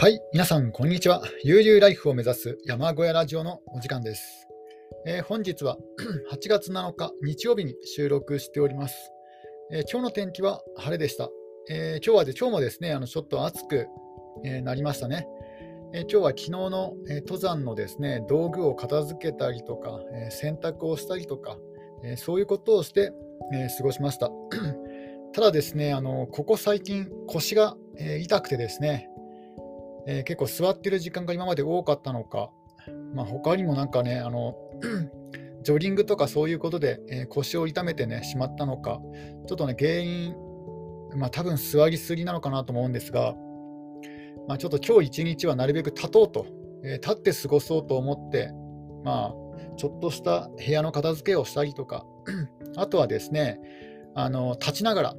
はい、皆さん、こんにちは。悠々ライフを目指す山小屋ラジオのお時間です。えー本日は 8月7日日曜日に収録しております。えー今日の天気は晴れでした。えー今日はで今日もですね、あのちょっと暑く、えーなりましたね。えー今日は昨日の、えー登山のですね道具を片付けたりとか、えー洗濯をしたりとか、えーそういうことをして、えー過ごしました。ただですね、あのここ最近腰が、えー痛くてですね、えー結構座ってる時間が今まで多かったのか、まあ、他にもなんかね、あの ジョギングとかそういうことで、えー腰を痛めてね、しまったのか、ちょっとね、原因、まあ多分座りすぎなのかなと思うんですが、まあ、ちょっと今日一日はなるべく立とうと、えー立って過ごそうと思って、まあ、ちょっとした部屋の片付けをしたりとか、あとはですね、あの立ちながら、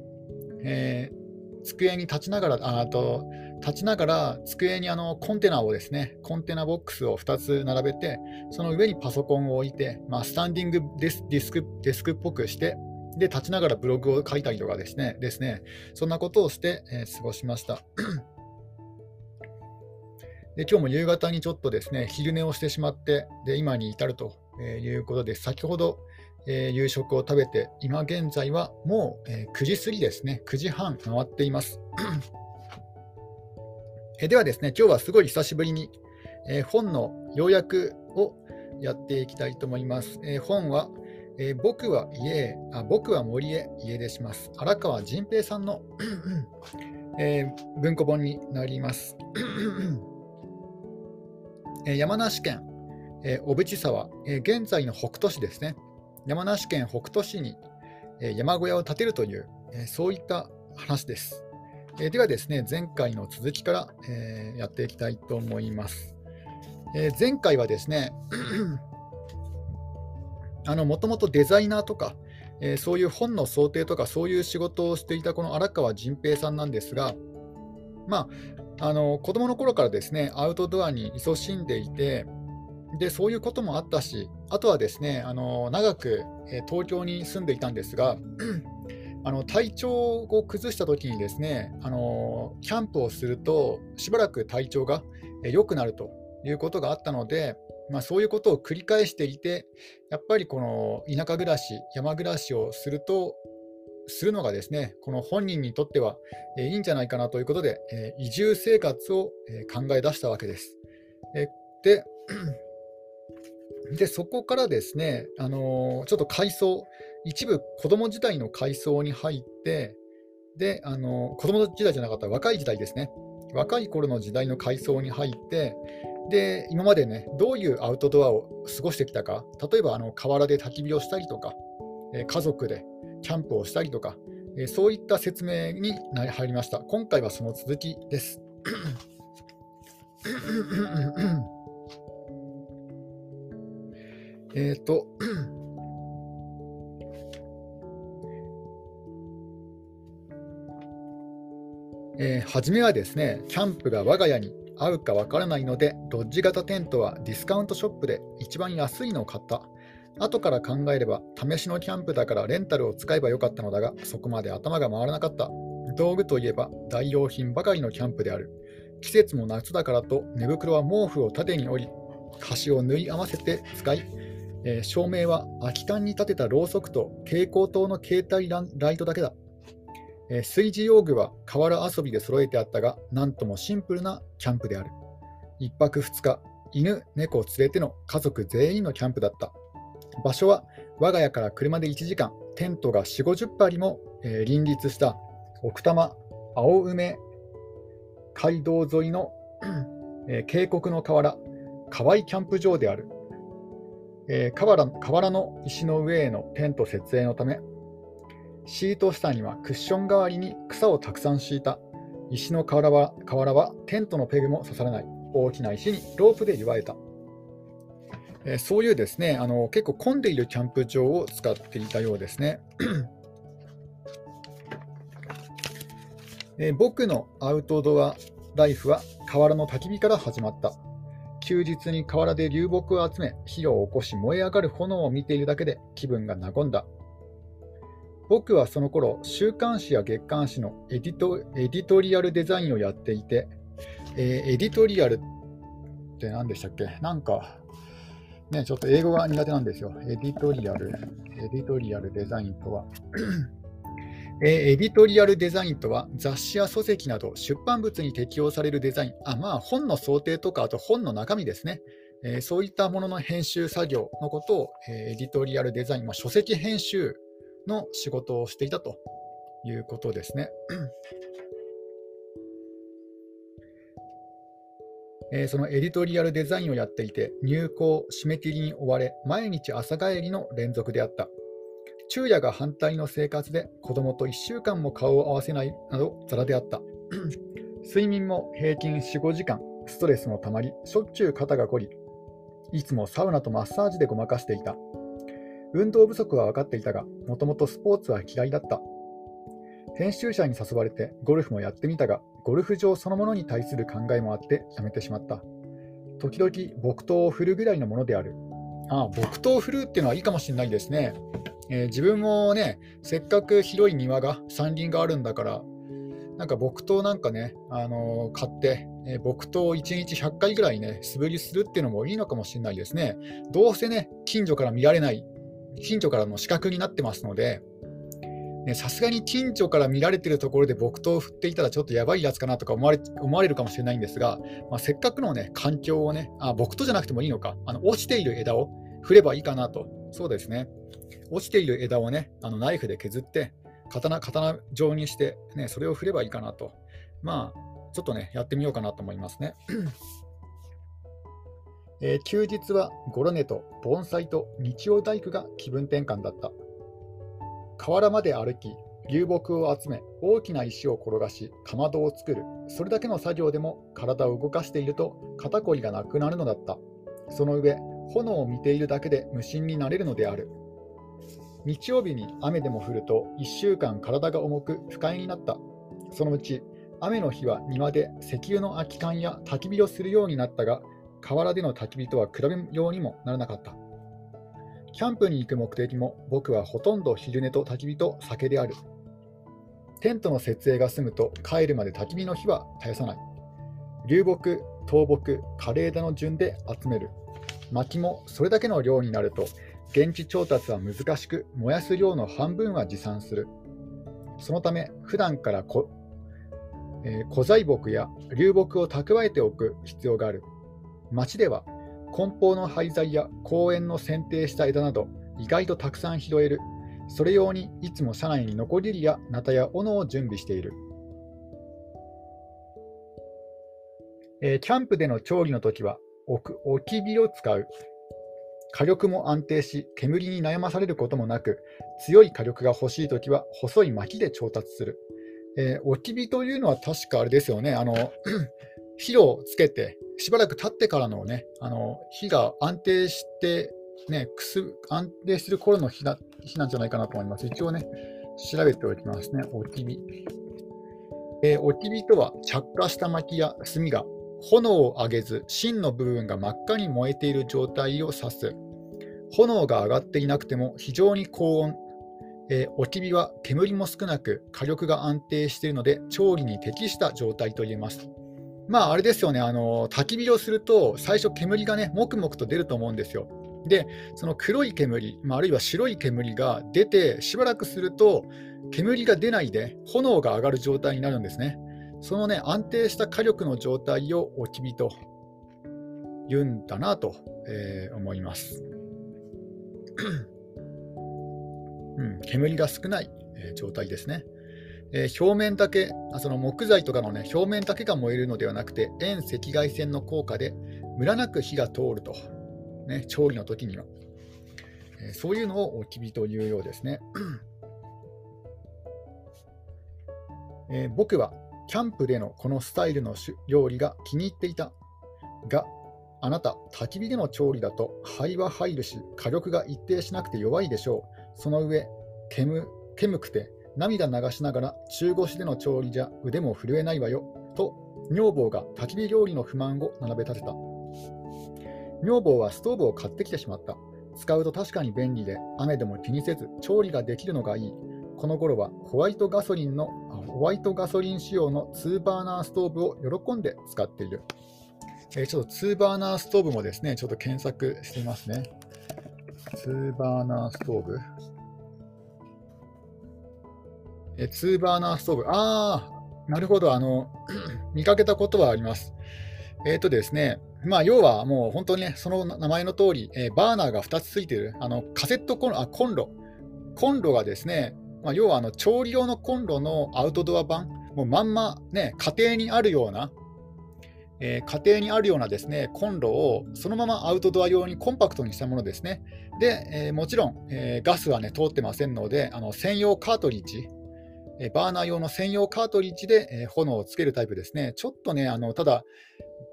えー机に立ちながら、ああと立ちながら机にあのコンテナをですね、コンテナボックスを2つ並べて、その上にパソコンを置いて、まあ、スタンディングデスデスクデスクっぽくして、で立ちながらブログを書いたりとかですね、ですねそんなことをして、えー過ごしました。で今日も夕方にちょっとですね、昼寝をしてしまって、で今に至るということで、先ほど、えー夕食を食べて、今現在はもう、えー9時過ぎですね、9時半回っています。えではですね、今日はすごい久しぶりに、えー本の要約をやっていきたいと思います。えー本は、えー僕は家へあ、僕は森へ家出します。荒川仁平さんの、えー文庫本になります。えー山梨県、えー小淵沢、えー現在の北斗市ですね。山梨県北杜市に、えー山小屋を建てるという、えーそういった話です。えーではですね、前回の続きから、えーやっていきたいと思います。えー前回はですね、もともとデザイナーとか、えそういう本の想定とか、そういう仕事をしていたこの荒川仁平さんなんですが、まあ、あの子供の頃からですね、アウトドアに勤しんでいて、でそういうこともあったし、あとはですね、あの長く、え東京に住んでいたんですが、あの体調を崩したときにですね、あのキャンプをすると、しばらく体調が良くなるということがあったので、まあ、そういうことを繰り返していて、やっぱりこの田舎暮らし、山暮らしをすると、するのがですね、この本人にとってはいいんじゃないかなということで、移住生活を考え出したわけです。でで、そこからですね、あのーちょっと階層、一部子供時代の階層に入って、で、あのー子供時代じゃなかった若い時代ですね、若い頃の時代の階層に入って、で、今までね、どういうアウトドアを過ごしてきたか、例えばあの河原で焚き火をしたりとか、え家族でキャンプをしたりとか、えそういった説明に入りました。今回はその続きです。えっと、えー初めはですね、キャンプが我が家に合うかわからないので、ロッジ型テントはディスカウントショップで一番安いのを買った。後から考えれば、試しのキャンプだからレンタルを使えばよかったのだが、そこまで頭が回らなかった。道具といえば代用品ばかりのキャンプである。季節も夏だからと寝袋は毛布を縦に折り、端を縫い合わせて使い、えー照明は空き缶に立てたろうそくと蛍光灯の携帯ライトだけだ。えー炊事用具は河原遊びで揃えてあったが、なんともシンプルなキャンプである。一泊二日、犬、猫を連れての家族全員のキャンプだった。場所は我が家から車で1時間、テントが4、50張も、えー隣立した奥多摩青梅街道沿いの、えー渓谷の河原、河合キャンプ場である。えー河原河原の石の上へのテント設営のため、シート下にはクッション代わりに草をたくさん敷いた。石の河原は河原はテントのペグも刺さらない。大きな石にロープで祝えた。えーそういうですねあの結構混んでいるキャンプ場を使っていたようですね。えー僕のアウトドアライフは河原の焚き火から始まった。休日に河原で流木を集め、火を起こし燃え上がる炎を見ているだけで気分が和んだ。僕はその頃、週刊誌や月刊誌のエディトエディトリアルデザインをやっていて、えー、エディトリアルって何でしたっけ？なんか、ね、ちょっと英語が苦手なんですよ。エディトリアル、エディトリアルデザインとは。え、エディトリアルデザインとは雑誌や書籍など出版物に適用されるデザイン、あまあ、本の装丁とか、あと本の中身ですね、えー、そういったものの編集作業のことを、え、エディトリアルデザイン、まあ、書籍編集の仕事をしていたということですね。えー、そのエディトリアルデザインをやっていて、入稿、締め切りに追われ、毎日朝帰りの連続であった。昼夜が反対の生活で子供と1週間も顔を合わせないなどザラであった。睡眠も平均4、5時間、ストレスもたまり、しょっちゅう肩が凝り、いつもサウナとマッサージでごまかしていた。運動不足は分かっていたが、もともとスポーツは嫌いだった。編集者に誘われてゴルフもやってみたが、ゴルフ場そのものに対する考えもあってやめてしまった。時々木刀を振るぐらいのものである。ああ、木刀を振るっていうのはいいかもしれないですね。えー、自分もね、せっかく広い庭が、山林があるんだから、なんか木刀なんかね、あのー、買って、えー、木刀を1日100回ぐらいね、素振りするっていうのもいいのかもしれないですね。どうせね、近所から見られない、近所からの視覚になってますので、さすがに近所から見られてるところで木刀を振っていたらちょっとやばいやつかなとか思われ思われるかもしれないんですが、まあ、せっかくの、ね、環境をねあ、木刀じゃなくてもいいのか、あの落ちている枝を振ればいいかなと、そうですね、落ちている枝をね、あのナイフで削って、刀刀状にして、ね、それを振ればいいかなと、まあ、ちょっとね、やってみようかなと思いますね。えー、休日はゴロネと盆栽と日曜大工が気分転換だった。河原まで歩き、流木を集め、大きな石を転がし、かまどを作る。それだけの作業でも体を動かしていると肩こりがなくなるのだった。その上、炎を見ているだけで無心になれるのである。日曜日に雨でも降ると1週間体が重く不快になった。そのうち雨の日は庭で石油の空き缶や焚き火をするようになったが、河原での焚き火とは比べようにもならなかった。キャンプに行く目的も僕はほとんど昼寝と焚き火と酒である。テントの設営が済むと帰るまで焚き火の火は絶やさない。流木、倒木、枯れ枝の順で集める。薪もそれだけの量になると現地調達は難しく燃やす量の半分は持参する。そのため普段からこ、えー、古材木や流木を蓄えておく必要がある。町では梱包の廃材や公園の剪定した枝など意外とたくさん拾える。それ用にいつも車内にノコギリやナタや斧を準備している。えー、キャンプでの調理の時は置き火を使う。火力も安定し、煙に悩まされることもなく、強い火力が欲しいときは細い薪で調達する。えー、置き火というのは確かあれですよね、あの 火をつけて、しばらく経ってからのね、あの火が安定して、ね、くす安定する頃の火だ火なんじゃないかなと思います。一応ね、調べておきますね、置き火。えー、置き火とは、着火した薪や炭が炎を上げず、芯の部分が真っ赤に燃えている状態を指す。炎が上がっていなくても非常に高温。えー、置き火は煙も少なく火力が安定しているので調理に適した状態と言えます。まあ、あれですよね、あの焚き火をすると、最初、煙がね、もくもくと出ると思うんですよ。で、その黒い煙、まあ、あるいは白い煙が出て、しばらくすると、煙が出ないで、炎が上がる状態になるんですね。そのね、安定した火力の状態を置き火と言うんだなと、えー、思います。うん、煙が少ない、えー、状態ですね。えー、表面だけあ、その木材とかの、ね、表面だけが燃えるのではなくて、遠赤外線の効果でムラなく火が通ると、ね、調理の時には、えー、そういうのを置き火というようですね。えー、僕はキャンプでのこのスタイルの料理が気に入っていたが、あなた、焚き火での調理だと灰は入るし、火力が一定しなくて弱いでしょう。その上、煙煙くて涙流しながら中腰での調理じゃ腕も震えないわよ、と女房が焚き火料理の不満を並べ立てた。女房はストーブを買ってきてしまった。使うと確かに便利で、雨でも気にせず調理ができるのがいい。この頃はホワイトガソリンのホワイトガソリン仕様の2バーナーストーブを喜んで使っている。えー、ちょっと2バーナーストーブもですね、ちょっと検索していますね。2バーナーストーブ。えー、2バーナーストーブ。ああ、なるほど。あの、見かけたことはあります。えっ、ー、とですね、まあ、要はもう本当にね、その名前の通り、えー、バーナーが2つついてる、あのカセットコンロ、あ、コンロ。コンロがですね、まあ、要はあの調理用のコンロのアウトドア版、もうまんまね、家庭にあるような、えー、家庭にあるようなですね、コンロをそのままアウトドア用にコンパクトにしたものですね。で、えー、もちろん、えー、ガスはね、通ってませんので、あの専用カートリッジ、えバーナー用の専用カートリッジで、え炎をつけるタイプですね。ちょっとね、あのただ、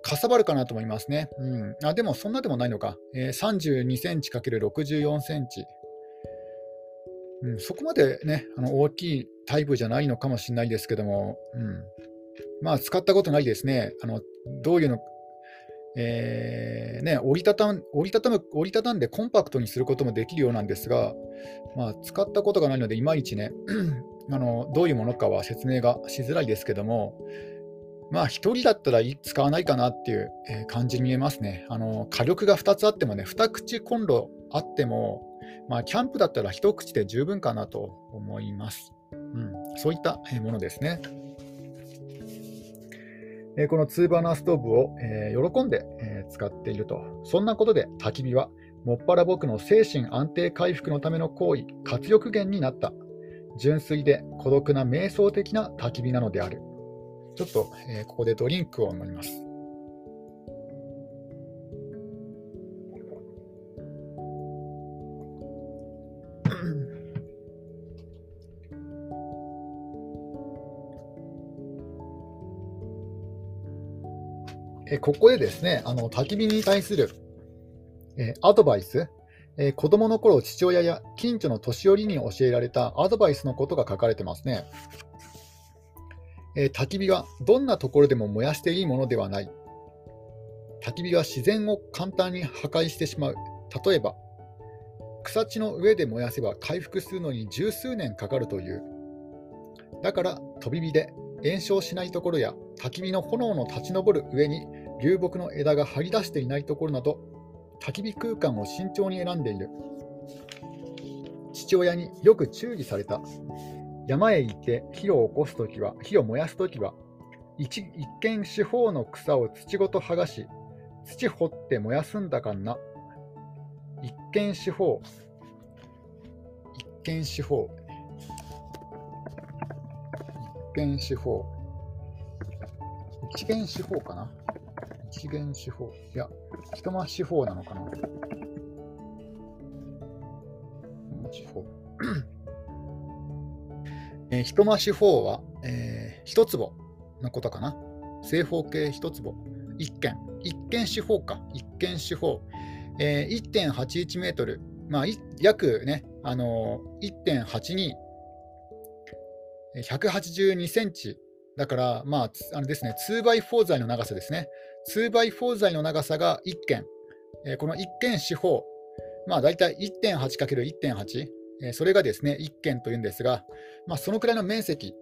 かさばるかなと思いますね。うん、あでも、そんなでもないのか。え32センチ ×64 センチ。うん、そこまでね、あの大きいタイプじゃないのかもしれないですけども、うん、まあ、使ったことないですね。あのどういうの、えー、ね、折りたたん折りたたむ折りたたんでコンパクトにすることもできるようなんですが、まあ、使ったことがないので、いまいちね あの、どういうものかは説明がしづらいですけども、まあ、1人だったら使わないかなっていう感じに見えますね。あの火力が2つあってもね、2口コンロあっても、まあ、キャンプだったら1口で十分かなと思います。うん、そういったものですね。えこの2バーナーストーブを、え喜んで、え使っていると。そんなことで焚き火は、もっぱら僕の精神安定回復のための行為、活力源になった。純粋で孤独な瞑想的な焚き火なのである。ちょっと、えここでドリンクを飲みます。えここでですね、あの焚き火に対する、えアドバイス、え子供の頃父親や近所の年寄りに教えられたアドバイスのことが書かれてますね。え焚き火はどんなところでも燃やしていいものではない。焚き火は自然を簡単に破壊してしまう。例えば、草地の上で燃やせば回復するのに十数年かかるという。だから飛び火で燃焼しないところや焚き火の炎の立ち上る上に流木の枝が張り出していないところなど焚き火空間を慎重に選んでいる。父親によく注意された。山へ行って火を起こすときは火を燃やすときは一一見四方の草を土ごと剥がし土掘って燃やすんだかんな。一見四方。一見四方。一見四方一元四方かな？一元四方。いや、一間四方なのかな？四方。えー、一間四方は、えー、一坪のことかな？正方形一坪。一軒。一軒四方か。一軒四方。えー、1.81メートル。まあ、約ね、あのー、1.82。182センチだから、まあ、あのですね、2x4 材の長さですね。2x4 材の長さが1件。えー、この1件四方、まあ、大体 1.8×1.8、え、それがですね、1件というんですが、まあ、そのくらいの面積、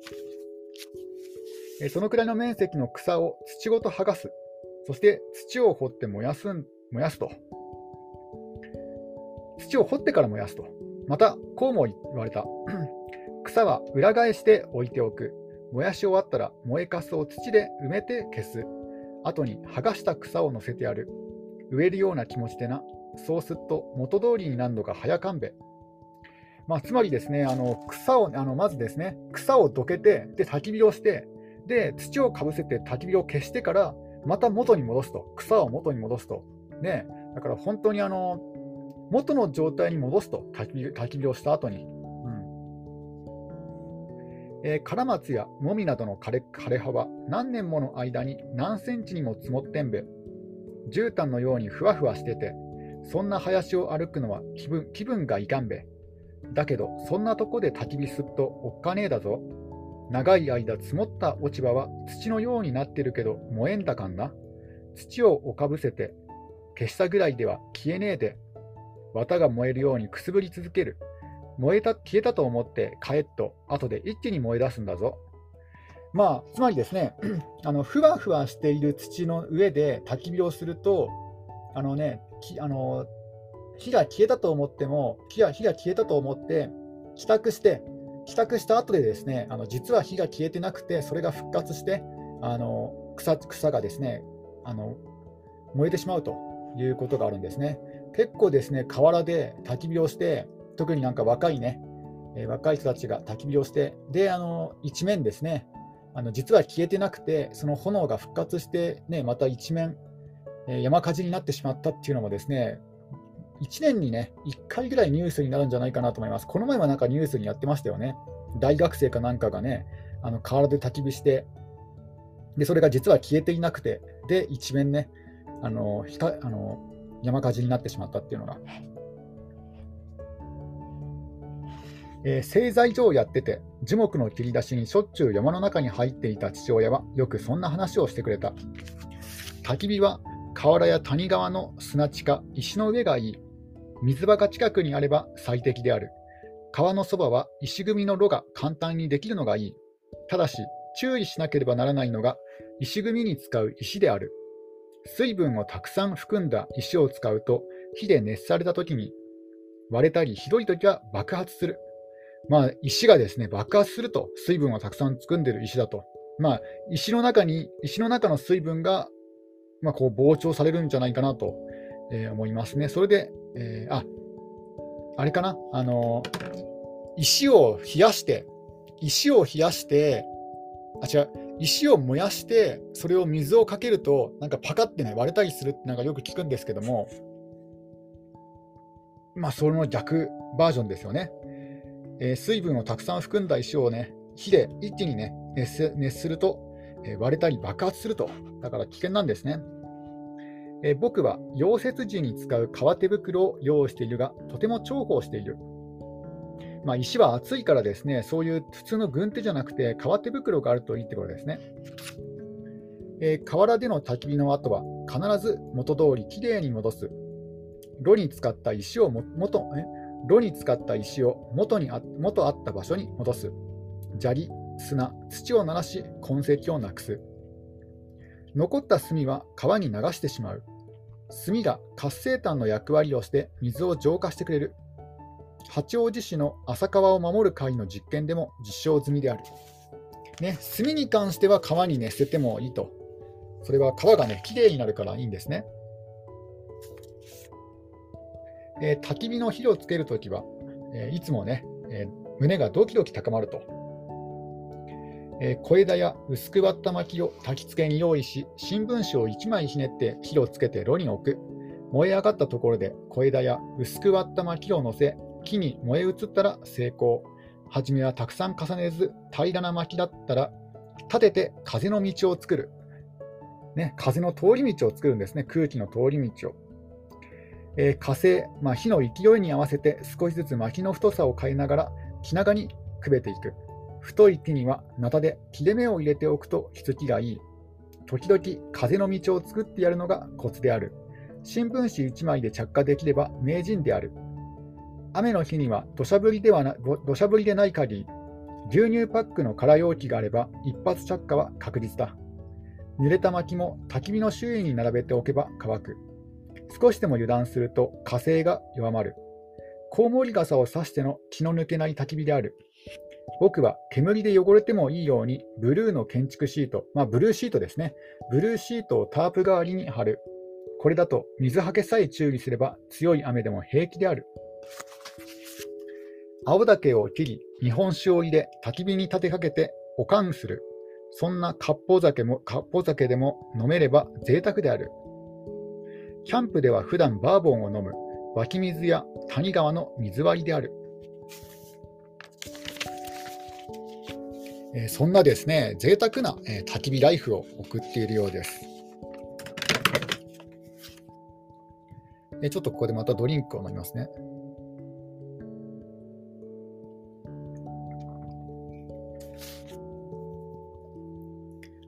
え、そのくらいの面積の草を土ごと剥がす。そして土を掘って燃やす燃やすと。土を掘ってから燃やすと。また、こうも言われた。草は裏返して置いておく。燃やし終わったら燃えかすを土で埋めて消す。後に剥がした草を乗せてやる。植えるような気持ちでな。そうすると元通りになるのが早かんべ。まあ、つまりですね、あの草をあのまずですね、草をどけて、で焚き火をして、で土をかぶせて焚き火を消してから、また元に戻すと、草を元に戻すと。ね、だから本当にあの元の状態に戻すと、焚き火をした後に。えー、カラマツやモミなどの枯れ枯れ葉は何年もの間に何センチにも積もってんべ。絨毯のようにふわふわしてて、そんな林を歩くのは気分気分がいかんべ。だけど、そんなとこで焚き火すっとおっかねえだぞ。長い間積もった落ち葉は土のようになってるけど燃えんだかんな。土をおかぶせて消したぐらいでは消えねえで。綿が燃えるようにくすぶり続ける。燃えた消えたと思って帰っと後で一気に燃え出すんだぞ。まあ、つまりですね、あのふわふわしている土の上で焚き火をすると、あのね、あの火が消えたと思っても、火が火が消えたと思って、帰宅して、帰宅した後でですね、あの実は火が消えてなくて、それが復活して、あの草草がですねあの燃えてしまうということがあるんですね。結構ですね、河原で焚き火をして、特になんか若いね、えー、若い人たちが焚き火をして、で、あの一面ですね、あの実は消えてなくて、その炎が復活して、ね、また一面、えー、山火事になってしまったっていうのもですね、1年にね、1回ぐらいニュースになるんじゃないかなと思います。この前はなんかニュースにやってましたよね。大学生かなんかがね、あの河原で焚き火して、で、それが実は消えていなくて、で、一面ね、あのひかあの山火事になってしまったっていうのが。えー、製材所をやってて、樹木の切り出しにしょっちゅう山の中に入っていた父親は、よくそんな話をしてくれた。焚き火は河原や谷川の砂地か石の上がいい。水場が近くにあれば最適である。川のそばは石組みの炉が簡単にできるのがいい。ただし、注意しなければならないのが、石組みに使う石である。水分をたくさん含んだ石を使うと、火で熱されたときに割れたり、ひどいときは爆発する。まあ、石がですね、爆発すると、水分をたくさん含んでいる石だと。まあ、石の中に、石の中の水分が、まあ、こう膨張されるんじゃないかなと、えー、思いますね。それで、えー、あ、あれかな、あの石を冷やして、石を冷やして、あ、違う、石を燃やして、それを水をかけると、なんかパカってね、割れたりするってなんかよく聞くんですけども、まあ、その逆バージョンですよね。えー、水分をたくさん含んだ石をね、火で一気にね、熱熱すると、えー、割れたり爆発すると。だから危険なんですね。えー、僕は溶接時に使う革手袋を用意しているが、とても重宝している。まあ、石は熱いからですね、そういう普通の軍手じゃなくて、革手袋があるといいってことですね。えー、河原での焚き火の後は、必ず元通りきれいに戻す。炉に使った石をも元え？炉に使った石を元にあ元あった場所に戻す。砂利、砂、土を鳴らし、痕跡をなくす。残った炭は川に流してしまう。炭が活性炭の役割をして水を浄化してくれる。八王子市の浅川を守る会の実験でも実証済みである。ね、炭に関しては川に、ね、捨ててもいいと。それは川がね、きれいになるからいいんですね。えー、焚き火の火をつけるときは、えー、いつもね、えー、胸がドキドキ高まると。え小枝や薄く割った薪を焚き付けに用意し、新聞紙を1枚ひねって火をつけて炉に置く。燃え上がったところで小枝や薄く割った薪を乗せ、木に燃え移ったら成功。はじめはたくさん重ねず、平らな薪だったら、立てて風の道を作る。ね、風の通り道を作るんですね、空気の通り道を。えー、火星、まあ、火の勢いに合わせて少しずつ薪の太さを変えながら気長にくべていく。太い木にはナタで切れ目を入れておくと火付きがいい。時々風の道を作ってやるのがコツである。新聞紙1枚で着火できれば名人である。雨の日には土砂降りではな土砂降りでない限り、牛乳パックの空容器があれば一発着火は確実だ。濡れた薪も焚き火の周囲に並べておけば乾く。少しでも油断すると火星が弱まる。コウモリ傘を刺しての気の抜けない焚き火である。僕は煙で汚れてもいいようにブルーの建築シート、まあ、ブルーシートですね。ブルーシートをタープ代わりに貼る。これだと水はけさえ注意すれば強い雨でも平気である。青竹を切り、日本酒を入れ、焚き火に立てかけて保管する。そんな割烹酒も、割烹酒でも飲めれば贅沢である。キャンプでは普段バーボンを飲む湧き水や谷川の水割りである。えー、そんなですね、贅沢な、えー、焚き火ライフを送っているようです。えー、ちょっとここでまたドリンクを飲みますね。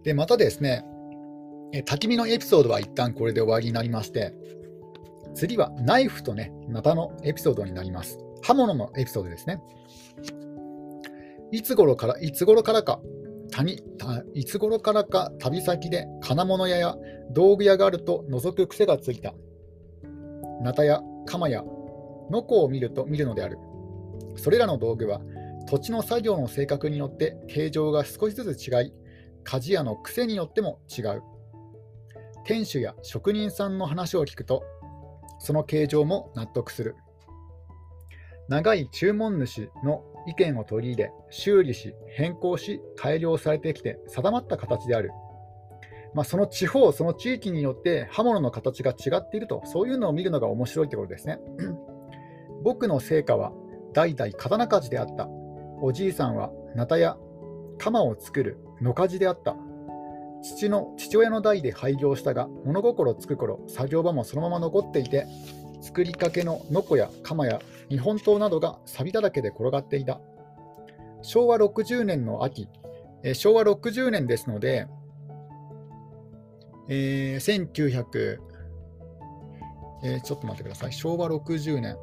で、またですね、え焚き火のエピソードは一旦これで終わりになりまして、次はナイフとね、ナタのエピソードになります。刃物のエピソードですね。いつ頃から、いつ頃からか、谷いつ頃からか旅先で金物屋や道具屋があると覗く癖がついた。ナタや鎌やノコを見ると見るのである。それらの道具は土地の作業の性格によって形状が少しずつ違い、鍛冶屋の癖によっても違う。店主や職人さんの話を聞くと、その形状も納得する。長い注文主の意見を取り入れ、修理し、変更し、改良されてきて定まった形である。まあ、その地方、その地域によって刃物の形が違っていると、そういうのを見るのが面白いということですね。僕の成果は代々刀鍛冶であった。おじいさんはナタや鎌を作る野鍛冶であった。父の父親の代で廃業したが、物心つく頃、作業場もそのまま残っていて、作りかけのノコや鎌や日本刀などが錆だらけで転がっていた。昭和60年の秋、え昭和60年ですので、えー、1900、えー、ちょっと待ってください、昭和60年。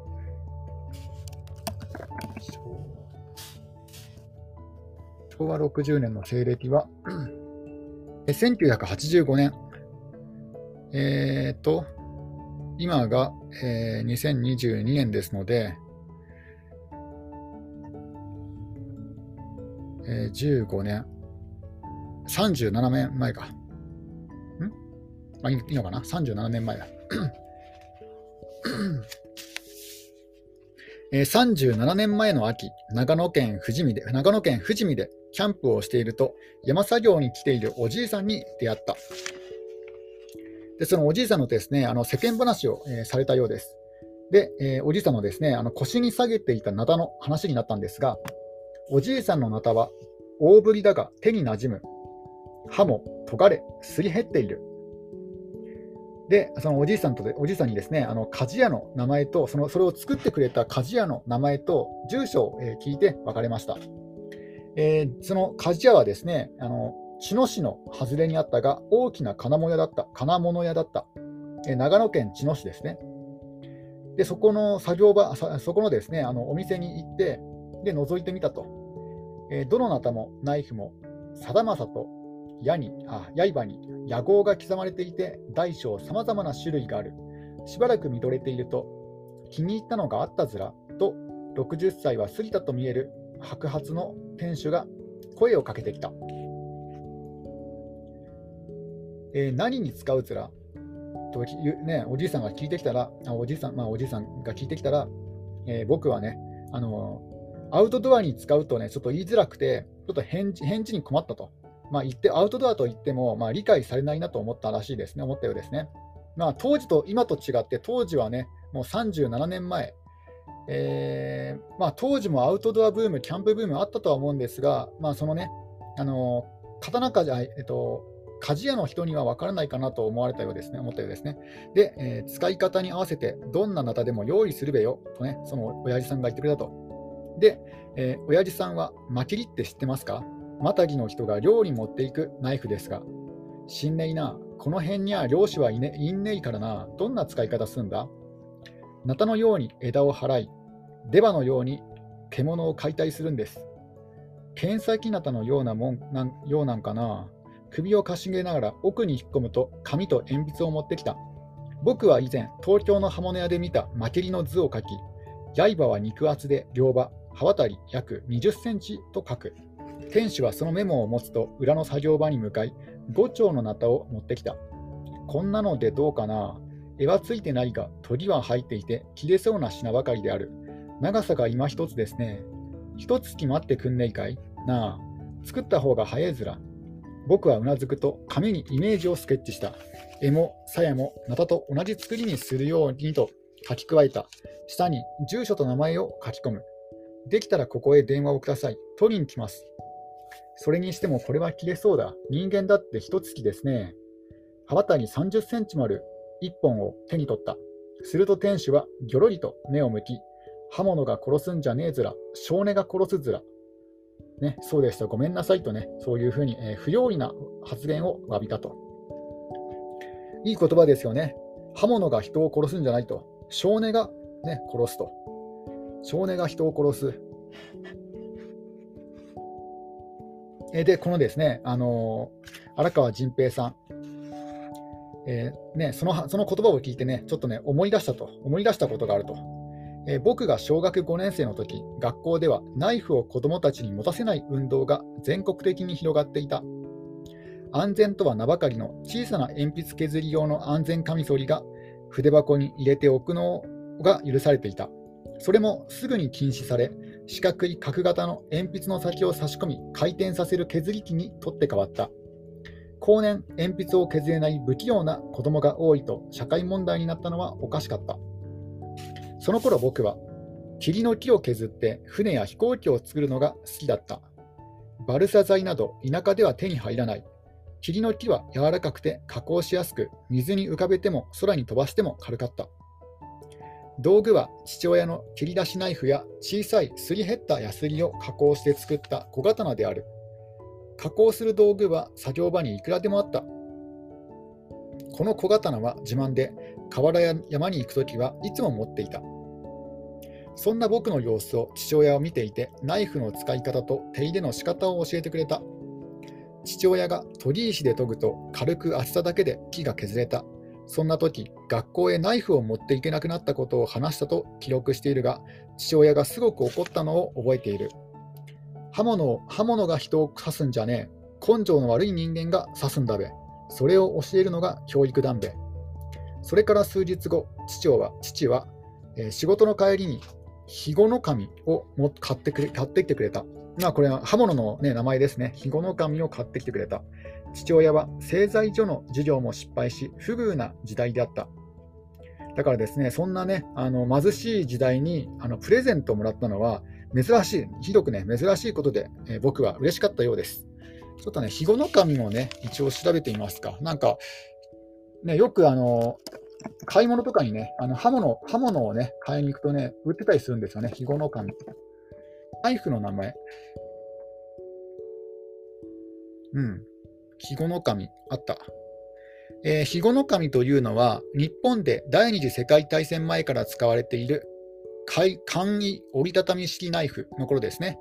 昭和60年の西暦は、1985年、えっ、ー、と、今が、えー、2022年ですので、えー、15年、37年前か。ん？あ、いいのかな ?37 年前だ。えー、37年前の秋、長野県富士見で、長野県富士見でキャンプをしていると、山作業に来ているおじいさんに出会った。で、そのおじいさんのですね、あの世間話を、えー、されたようです。で、えー、おじいさんのですね、あの腰に下げていたナタの話になったんですが、おじいさんのナタは大ぶりだが手になじむ。歯も尖れ、すり減っている。で、そのおじいさんとで、おじいさんにですね、あの鍛冶屋の名前と、そのそれを作ってくれた鍛冶屋の名前と住所を、え、聞いて別れました。えー、その鍛冶屋はですね、あの茅野市の外れにあったが、大きな金物屋だった。金物屋だった。え長野県茅野市ですね。で、そこの作業場、そこのですね、あのお店に行って、で、覗いてみたと。えー、どのナタもナイフも、さだまさと矢に、あ、刃に野号が刻まれていて、大小さまざまな種類がある。しばらく見とれていると、気に入ったのがあったずらと、60歳は過ぎたと見える白髪の店主が声をかけてきた。えー、何に使うつら？とね、おじいさんが聞いてきたら、あおじいさん、まあ、おじいさんが聞いてきたら、えー、僕はね、あのアウトドアに使うとね、ちょっと言いづらくて、ちょっと返事返事に困ったと。まあ、言ってアウトドアと言っても、まあ、理解されないなと思ったらしいですね、思ったようですね。まあ、当時と今と違って、当時はね、もう37年前、えー、まあ、当時もアウトドアブーム、キャンプブームあったとは思うんですが、まあ、そのね、あの刀鍛冶、えっと、鍛冶屋の人には分からないかなと思われたようですね、思ったようですね。で、えー、使い方に合わせて、どんなナタでも用意するべよとね、その親父さんが言ってくれたと。で、えー、親父さんは、マキリって知ってますか？マタギの人が漁に持っていくナイフですが、死んねいな、この辺には漁師はいねいんねいからな、どんな使い方すんだナタのように枝を払い、出刃のように獣を解体するんです。剣先ナタのようなもんなんようなんかな。首をかしげながら奥に引っ込むと紙と鉛筆を持ってきた。僕は以前、東京の刃物屋で見たマケリの図を描き、刃は肉厚で両刃、刃渡り約20センチと書く。店主はそのメモを持つと裏の作業場に向かい、5丁のナタを持ってきた。こんなのでどうかな？絵はついてないが、鳥は入っていて、切れそうな品ばかりである。長さが今一つですね。一月待ってくんねえかい？なあ、作った方が早いずら。僕はうなずくと紙にイメージをスケッチした。絵も鞘もナタと同じ作りにするようにと書き加えた。下に住所と名前を書き込む。できたらここへ電話をください。取りに来ます。それにしてもこれは切れそうだ。人間だって一月ですね。刃渡り30センチもある一本を手に取った。すると店主はぎょろりと目を向き、刃物が殺すんじゃねえずら、少年が殺すずら。ね、そうでした、ごめんなさいとね、そういうふうに、えー、不用意な発言を詫びたと。いい言葉ですよね。刃物が人を殺すんじゃないと。少年が、ね、殺すと。少年が人を殺す。えで、このですね、あの荒川仁平さん、えー、ね、そのその言葉を聞いてね、ちょっとね、思い出したと、思い出したことがあると。えー、僕が小学5年生の時、学校ではナイフを子どもたちに持たせない運動が全国的に広がっていた。安全とは名ばかりの小さな鉛筆削り用の安全カミソリが筆箱に入れておくのが許されていた。それもすぐに禁止され、四角い角型の鉛筆の先を差し込み回転させる削り器に取って変わった。後年、鉛筆を削れない不器用な子供が多いと社会問題になったのはおかしかった。その頃僕は、霧の木を削って船や飛行機を作るのが好きだった。バルサ材など田舎では手に入らない。霧の木は柔らかくて加工しやすく、水に浮かべても空に飛ばしても軽かった。道具は父親の切り出しナイフや小さいすり減ったヤスリを加工して作った小刀である。加工する道具は作業場にいくらでもあった。この小刀は自慢で、河原や山に行くときはいつも持っていた。そんな僕の様子を父親を見ていて、ナイフの使い方と手入れの仕方を教えてくれた。父親が研ぎ石で研ぐと軽く厚さだけで木が削れた。そんな時、学校へナイフを持っていけなくなったことを話したと記録しているが、父親がすごく怒ったのを覚えている。刃物を刃物が人を刺すんじゃねえ。根性の悪い人間が刺すんだべ。それを教えるのが教育団べ。それから数日後、父は父は、えー、仕事の帰りに肥後の神をも買ってくれ買ってきてくれた。まあ、これは刃物の、ね、名前ですね。肥後の神を買ってきてくれた。父親は製材所の授業も失敗し、不遇な時代であった。だからですね、そんなね、あの貧しい時代にあのプレゼントをもらったのは、珍しい、ひどくね、珍しいことで、えー、僕は嬉しかったようです。ちょっとね、肥後の神もね、一応調べてみますか。なんか、ね、よくあの、買い物とかにね、あの刃物刃物をね、買いに行くとね、売ってたりするんですよね、肥後の神。ナイフの名前。うん。肥後の神、あった。えー、肥後の神というのは、日本で第二次世界大戦前から使われている簡易折りたたみ式ナイフの頃ですね。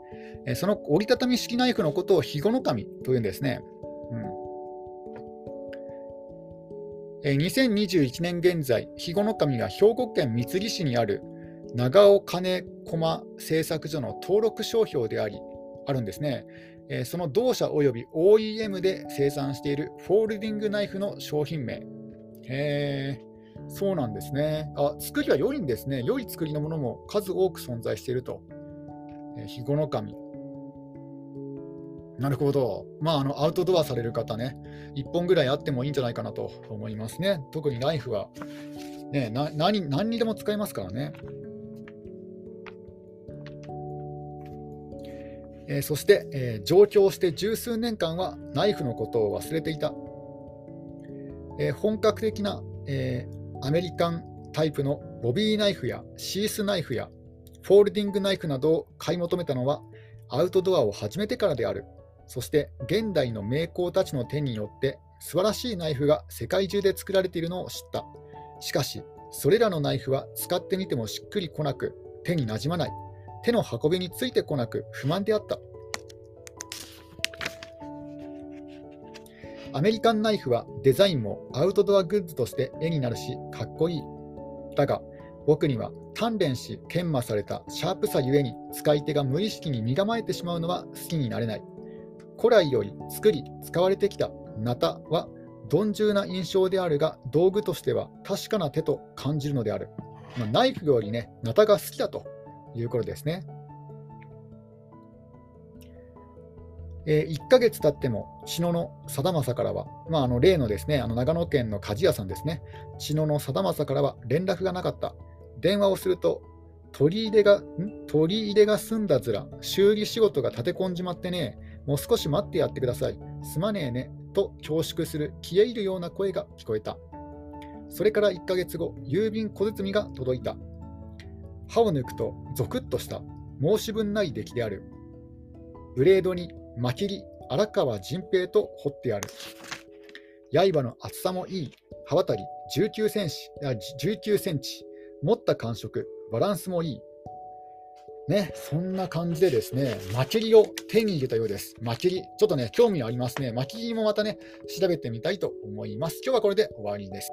えその折りたたみ式ナイフのことを肥後の神というんですね。うん、え2021年現在、肥後の神は兵庫県三木市にある長尾金駒製作所の登録商標であり、あるんですね。えその同社及び OEM で生産しているフォールディングナイフの商品名。えそうなんですね。あ、作りは良いんですね。良い作りのものも数多く存在していると。えー、肥後の神。なるほど。まあ、あの、アウトドアされる方ね、1本ぐらいあってもいいんじゃないかなと思いますね。特にナイフは、ね、な何何にでも使えますからね。えー、そして、えー、上京して十数年間はナイフのことを忘れていた。えー、本格的な、えアメリカンタイプのボビーナイフやシースナイフやフォールディングナイフなどを買い求めたのはアウトドアを始めてからである。そして現代の名工たちの手によって素晴らしいナイフが世界中で作られているのを知った。しかし、それらのナイフは使ってみてもしっくりこなく、手になじまない、手の運びについてこなく不満であった。アメリカンナイフはデザインもアウトドアグッズとして絵になるし、かっこいい。だが、僕には鍛錬し研磨されたシャープさゆえに使い手が無意識に身構えてしまうのは好きになれない。古来より作り、使われてきたナタは鈍重な印象であるが、道具としては確かな手と感じるのである。まあ、ナイフよりね、ナタが好きだということですね。えー、1ヶ月経っても、茅野の貞政からは、まあ、あの例のですね、あの長野県の鍛冶屋さんですね、茅野の貞政からは連絡がなかった。電話をすると、取り入れが、取り入れが済んだずら、修理仕事が立て込んじまってね、もう少し待ってやってください。すまねえね、と恐縮する消え入るような声が聞こえた。それから1ヶ月後、郵便小包が届いた。歯を抜くとゾクッとした申し分ない出来である。ブレードにまきり荒川仁平と彫ってある。刃の厚さもいい。刃渡り19センチ、19センチ持った感触、バランスもいい。ね、そんな感じでですね、マキリを手に入れたようです。マキリ、ちょっとね、興味ありますね。マキリもまたね、調べてみたいと思います。今日はこれで終わりです。